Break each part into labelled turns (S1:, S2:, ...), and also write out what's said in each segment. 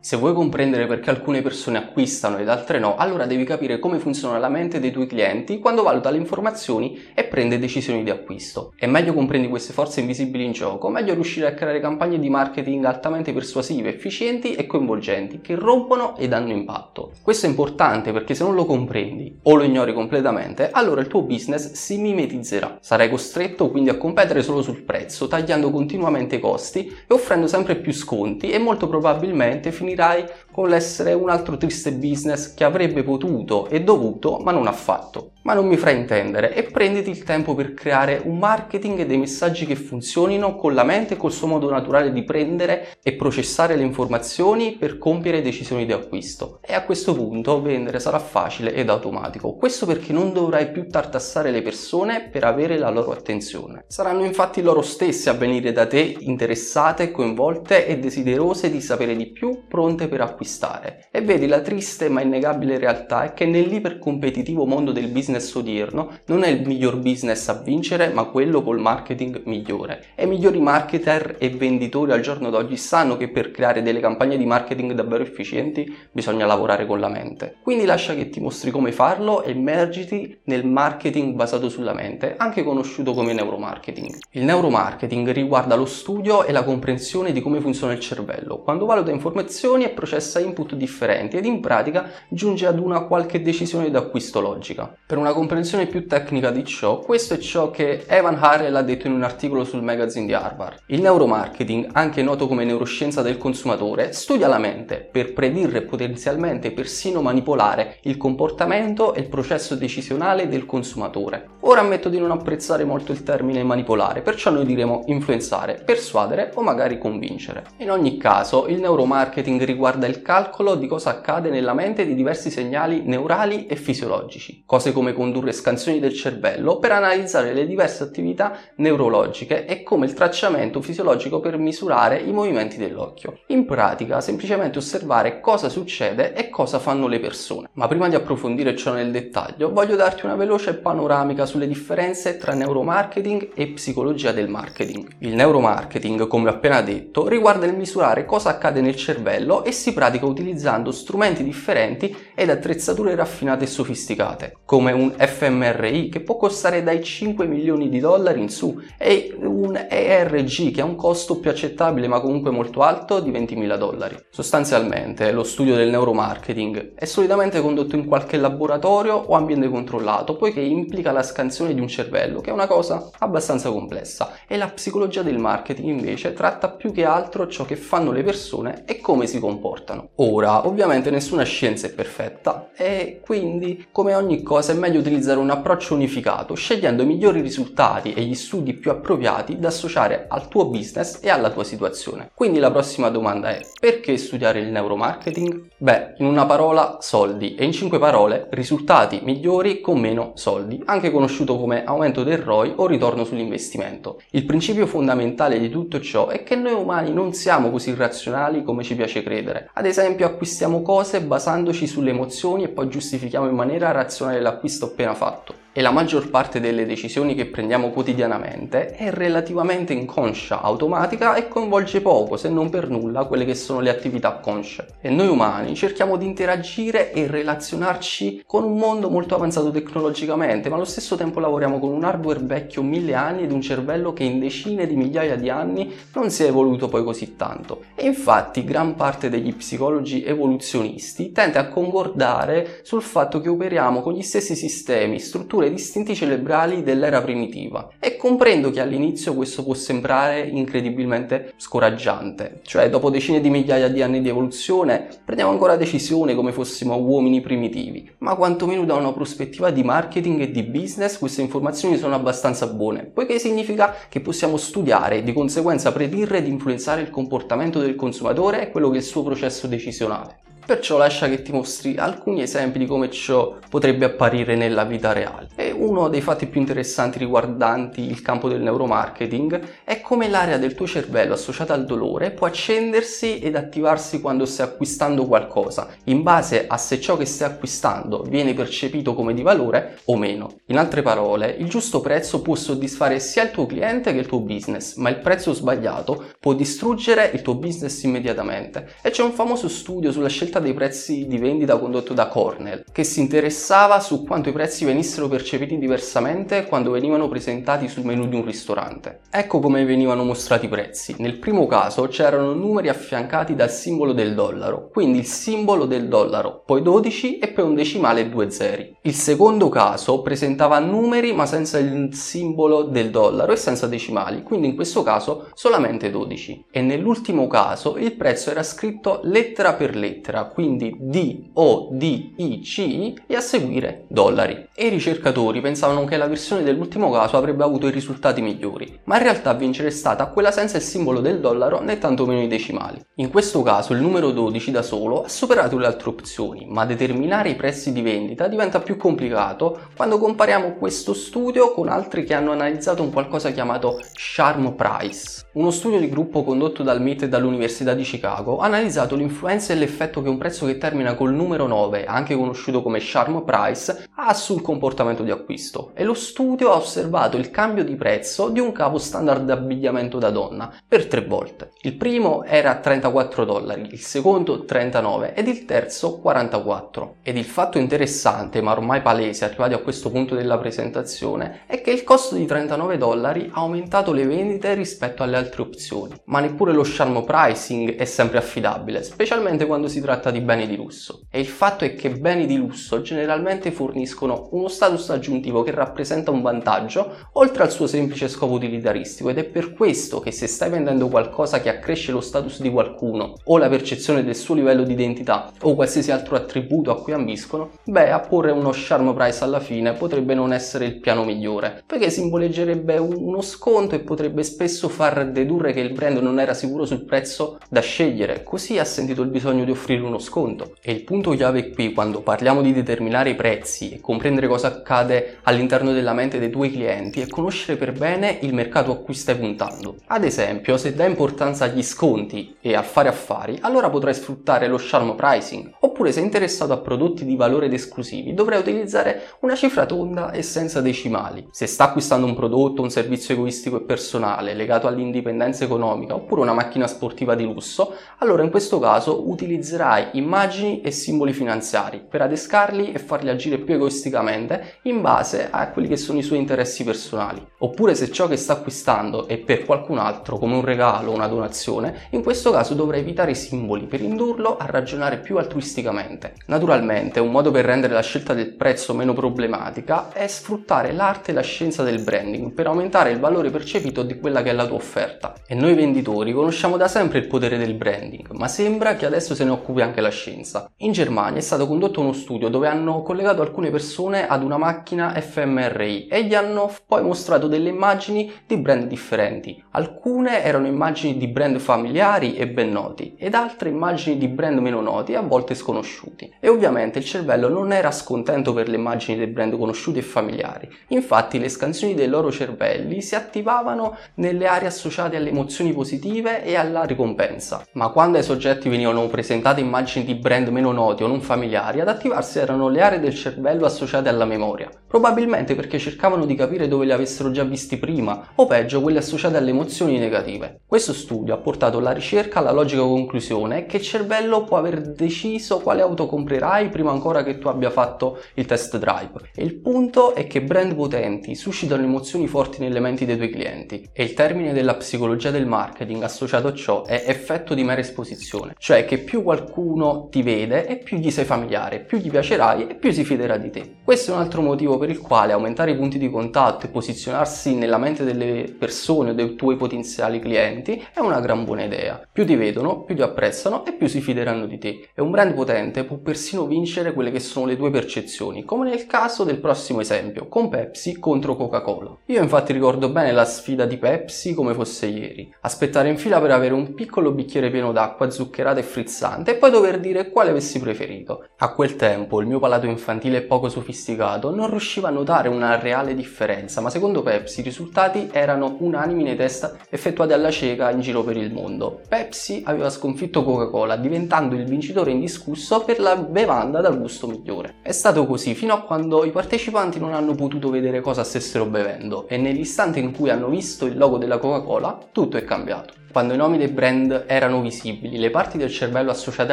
S1: Se vuoi comprendere perché alcune persone acquistano ed altre no, allora devi capire come funziona la mente dei tuoi clienti quando valuta le informazioni e prende decisioni di acquisto. E meglio comprendi queste forze invisibili in gioco, meglio riuscire a creare campagne di marketing altamente persuasive, efficienti e coinvolgenti, che rompono ed hanno impatto. Questo è importante perché se non lo comprendi o lo ignori completamente, allora il tuo business si mimetizzerà. Sarai costretto quindi a competere solo sul prezzo, tagliando continuamente i costi e offrendo sempre più sconti e molto probabilmente finirai finirai con l'essere un altro triste business che avrebbe potuto e dovuto ma non ha fatto ma non mi fraintendere e prenditi il tempo per creare un marketing e dei messaggi che funzionino con la mente e col suo modo naturale di prendere e processare le informazioni per compiere decisioni di acquisto. E a questo punto vendere sarà facile ed automatico. Questo perché non dovrai più tartassare le persone per avere la loro attenzione. Saranno infatti loro stessi a venire da te interessate, coinvolte e desiderose di sapere di più, pronte per acquistare. E vedi la triste ma innegabile realtà è che nell'ipercompetitivo mondo del business odierno non è il miglior business a vincere, ma quello col marketing migliore. E i migliori marketer e venditori al giorno d'oggi sanno che per creare delle campagne di marketing davvero efficienti bisogna lavorare con la mente. Quindi lascia che ti mostri come farlo e immergiti nel marketing basato sulla mente, anche conosciuto come neuromarketing. Il neuromarketing riguarda lo studio e la comprensione di come funziona il cervello, quando valuta informazioni e processa input differenti ed in pratica giunge ad una qualche decisione d'acquisto logica. Per una una comprensione più tecnica di ciò, questo è ciò che Evan Harrell ha detto in un articolo sul magazine di Harvard. Il neuromarketing, anche noto come neuroscienza del consumatore, studia la mente per predire e potenzialmente persino manipolare il comportamento e il processo decisionale del consumatore. Ora ammetto di non apprezzare molto il termine manipolare, perciò noi diremo influenzare, persuadere o magari convincere. In ogni caso, il neuromarketing riguarda il calcolo di cosa accade nella mente di diversi segnali neurali e fisiologici, cose come condurre scansioni del cervello per analizzare le diverse attività neurologiche e come il tracciamento fisiologico per misurare i movimenti dell'occhio. In pratica, semplicemente osservare cosa succede e cosa fanno le persone. Ma prima di approfondire ciò nel dettaglio, voglio darti una veloce panoramica sulle differenze tra neuromarketing e psicologia del marketing. Il neuromarketing, come appena detto, riguarda il misurare cosa accade nel cervello e si pratica utilizzando strumenti differenti ed attrezzature raffinate e sofisticate, come un fMRI che può costare dai 5 milioni di dollari in su e un ERG che ha un costo più accettabile ma comunque molto alto di 20.000 dollari. Sostanzialmente lo studio del neuromarketing è solitamente condotto in qualche laboratorio o ambiente controllato poiché implica la scansione di un cervello che è una cosa abbastanza complessa e la psicologia del marketing invece tratta più che altro ciò che fanno le persone e come si comportano. Ora ovviamente nessuna scienza è perfetta e quindi come ogni cosa è meglio utilizzare un approccio unificato, scegliendo i migliori risultati e gli studi più appropriati da associare al tuo business e alla tua situazione. Quindi la prossima domanda è: perché studiare il neuromarketing? Beh, in una parola soldi e in cinque parole risultati migliori con meno soldi, anche conosciuto come aumento del ROI o ritorno sull'investimento. Il principio fondamentale di tutto ciò è che noi umani non siamo così razionali come ci piace credere. Ad esempio, acquistiamo cose basandoci sulle emozioni e poi giustifichiamo in maniera razionale l'acquisto appena fatto e la maggior parte delle decisioni che prendiamo quotidianamente è relativamente inconscia, automatica e coinvolge poco, se non per nulla, quelle che sono le attività consce. E noi umani cerchiamo di interagire e relazionarci con un mondo molto avanzato tecnologicamente, ma allo stesso tempo lavoriamo con un hardware vecchio mille anni ed un cervello che in decine di migliaia di anni non si è evoluto poi così tanto. E infatti gran parte degli psicologi evoluzionisti tende a concordare sul fatto che operiamo con gli stessi sistemi, strutture strutture distinti cerebrali dell'era primitiva. E comprendo che all'inizio questo può sembrare incredibilmente scoraggiante, cioè dopo decine di migliaia di anni di evoluzione prendiamo ancora decisioni come fossimo uomini primitivi, ma quantomeno da una prospettiva di marketing e di business queste informazioni sono abbastanza buone, poiché significa che possiamo studiare e di conseguenza predire ed influenzare il comportamento del consumatore e quello che il suo processo decisionale. Perciò lascia che ti mostri alcuni esempi di come ciò potrebbe apparire nella vita reale. E uno dei fatti più interessanti riguardanti il campo del neuromarketing è come l'area del tuo cervello associata al dolore può accendersi ed attivarsi quando stai acquistando qualcosa, in base a se ciò che stai acquistando viene percepito come di valore o meno. In altre parole, il giusto prezzo può soddisfare sia il tuo cliente che il tuo business, ma il prezzo sbagliato può distruggere il tuo business immediatamente. E c'è un famoso studio sulla scelta dei prezzi di vendita condotto da Cornell, che si interessava su quanto i prezzi venissero percepiti diversamente quando venivano presentati sul menu di un ristorante. Ecco come venivano mostrati i prezzi. Nel primo caso c'erano numeri affiancati dal simbolo del dollaro, quindi il simbolo del dollaro, poi 12 e poi un decimale e due zeri. Il secondo caso presentava numeri ma senza il simbolo del dollaro e senza decimali, quindi in questo caso solamente 12. E nell'ultimo caso il prezzo era scritto lettera per lettera, quindi D, O, D, I, C, e a seguire dollari. E i ricercatori pensavano che la versione dell'ultimo caso avrebbe avuto i risultati migliori, ma in realtà vincere è stata quella senza il simbolo del dollaro né tantomeno i decimali. In questo caso il numero 12 da solo ha superato le altre opzioni, ma determinare i prezzi di vendita diventa più complicato quando compariamo questo studio con altri che hanno analizzato un qualcosa chiamato Charm Price. Uno studio di gruppo condotto dal MIT e dall'Università di Chicago ha analizzato l'influenza e l'effetto che un prezzo che termina col numero 9, anche conosciuto come Charm Price, ha sul comportamento di acquisto e lo studio ha osservato il cambio di prezzo di un capo standard d'abbigliamento da donna per tre volte. Il primo era 34 dollari, il secondo 39 ed il terzo 44. Ed il fatto interessante, ma ormai palese arrivati a questo punto della presentazione, è che il costo di 39 dollari ha aumentato le vendite rispetto alle altre opzioni, ma neppure lo charm pricing è sempre affidabile, specialmente quando si tratta di beni di lusso. E il fatto è che beni di lusso generalmente forniscono uno status aggiuntivo che rappresenta un vantaggio oltre al suo semplice scopo utilitaristico ed è per questo che se stai vendendo qualcosa che accresce lo status di qualcuno o la percezione del suo livello di identità o qualsiasi altro attributo a cui ambiscono, beh, apporre uno charm price alla fine potrebbe non essere il piano migliore, perché simboleggerebbe uno sconto e potrebbe spesso far dedurre che il brand non era sicuro sul prezzo da scegliere, così ha sentito il bisogno di offrire uno sconto. E il punto chiave qui, quando parliamo di determinare i prezzi e comprendere cosa accade all'interno della mente dei tuoi clienti, è conoscere per bene il mercato a cui stai puntando. Ad esempio, se dai importanza agli sconti e al fare affari, allora potrai sfruttare lo charm pricing, oppure sei interessato a prodotti di valore ed esclusivi, dovrai utilizzare una cifra tonda e senza decimali. Se sta acquistando un prodotto, un servizio egoistico e personale legato all'indipendenza economica oppure una macchina sportiva di lusso, allora in questo caso utilizzerai immagini e simboli finanziari per adescarli e farli agire più egoisticamente in base a quelli che sono i suoi interessi personali. Oppure se ciò che sta acquistando è per qualcun altro come un regalo o una donazione, in questo caso dovrai evitare i simboli per indurlo a ragionare più altruisticamente. Naturalmente un modo per rendere la scelta del prezzo meno problematica è sfruttare l'arte e la scienza del branding per aumentare il valore percepito di quella che è la tua offerta. E noi venditori conosciamo da sempre il potere del branding, ma sembra che adesso se ne occupi anche la scienza. In Germania è stato condotto uno studio dove hanno collegato alcune persone ad una macchina fMRI e gli hanno poi mostrato delle immagini di brand differenti. Alcune erano immagini di brand familiari e ben noti ed altre immagini di brand meno noti e a volte sconosciuti. E ovviamente il cervello non era scontento per le immagini dei brand conosciuti e familiari. Infatti le scansioni dei loro cervelli si attivavano nelle aree associate alle emozioni positive e alla ricompensa. Ma quando ai soggetti venivano presentate immagini di brand meno noti o non familiari, ad attivarsi erano le aree del cervello associate alla memoria. Probabilmente perché cercavano di capire dove li avessero già visti prima, o peggio quelle associate alle emozioni negative. Questo studio ha portato la ricerca alla logica conclusione che il cervello può aver deciso quale auto comprerai prima ancora che tu abbia fatto il test drive. E il punto è che brand potenti suscitano emozioni forti nelle menti dei tuoi clienti e il termine della psicologia del marketing associato a ciò è effetto di mera esposizione, cioè che più qualcuno ti vede e più gli sei familiare, più gli piacerai e più si fiderà di te. Questo è un altro motivo per il quale aumentare i punti di contatto e posizionarsi nella mente delle persone o dei tuoi potenziali clienti è una gran buona idea. Più ti vedono, più ti apprezzano e più si fideranno di te. E un brand potente può persino vincere quelle che sono le tue percezioni, come nel caso del prossimo esempio, con Pepsi contro Coca-Cola. Io infatti ricordo bene la sfida di Pepsi come fosse ieri. Aspettare in fila per avere un piccolo bicchiere pieno d'acqua zuccherata e frizzante e poi dover dire quale avessi preferito. A quel tempo il mio palato infantile poco sofisticato non riusciva a notare una reale differenza, ma secondo Pepsi i risultati erano unanimi nei test effettuati alla cieca in giro per il mondo. Pepsi aveva sconfitto Coca-Cola diventando il vincitore indiscusso per la bevanda dal gusto migliore. È stato così fino a quando i partecipanti non hanno potuto vedere cosa stessero bevendo e nell'istante in cui hanno visto il logo della Coca-Cola tutto è cambiato. Quando i nomi dei brand erano visibili, le parti del cervello associate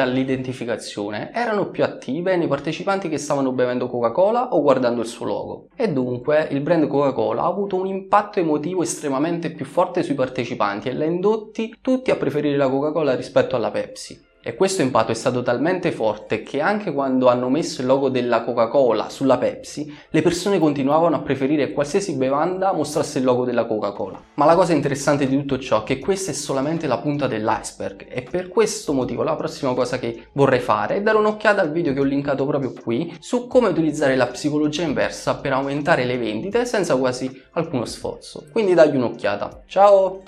S1: all'identificazione erano più attive nei partecipanti che stavano bevendo Coca-Cola o guardando il suo logo. E dunque il brand Coca-Cola ha avuto un impatto emotivo estremamente più forte sui partecipanti e li ha indotti tutti a preferire la Coca-Cola rispetto alla Pepsi. E questo impatto è stato talmente forte che anche quando hanno messo il logo della Coca-Cola sulla Pepsi, le persone continuavano a preferire qualsiasi bevanda mostrasse il logo della Coca-Cola. Ma la cosa interessante di tutto ciò è che questa è solamente la punta dell'iceberg e per questo motivo la prossima cosa che vorrei fare è dare un'occhiata al video che ho linkato proprio qui su come utilizzare la psicologia inversa per aumentare le vendite senza quasi alcuno sforzo. Quindi dagli un'occhiata. Ciao!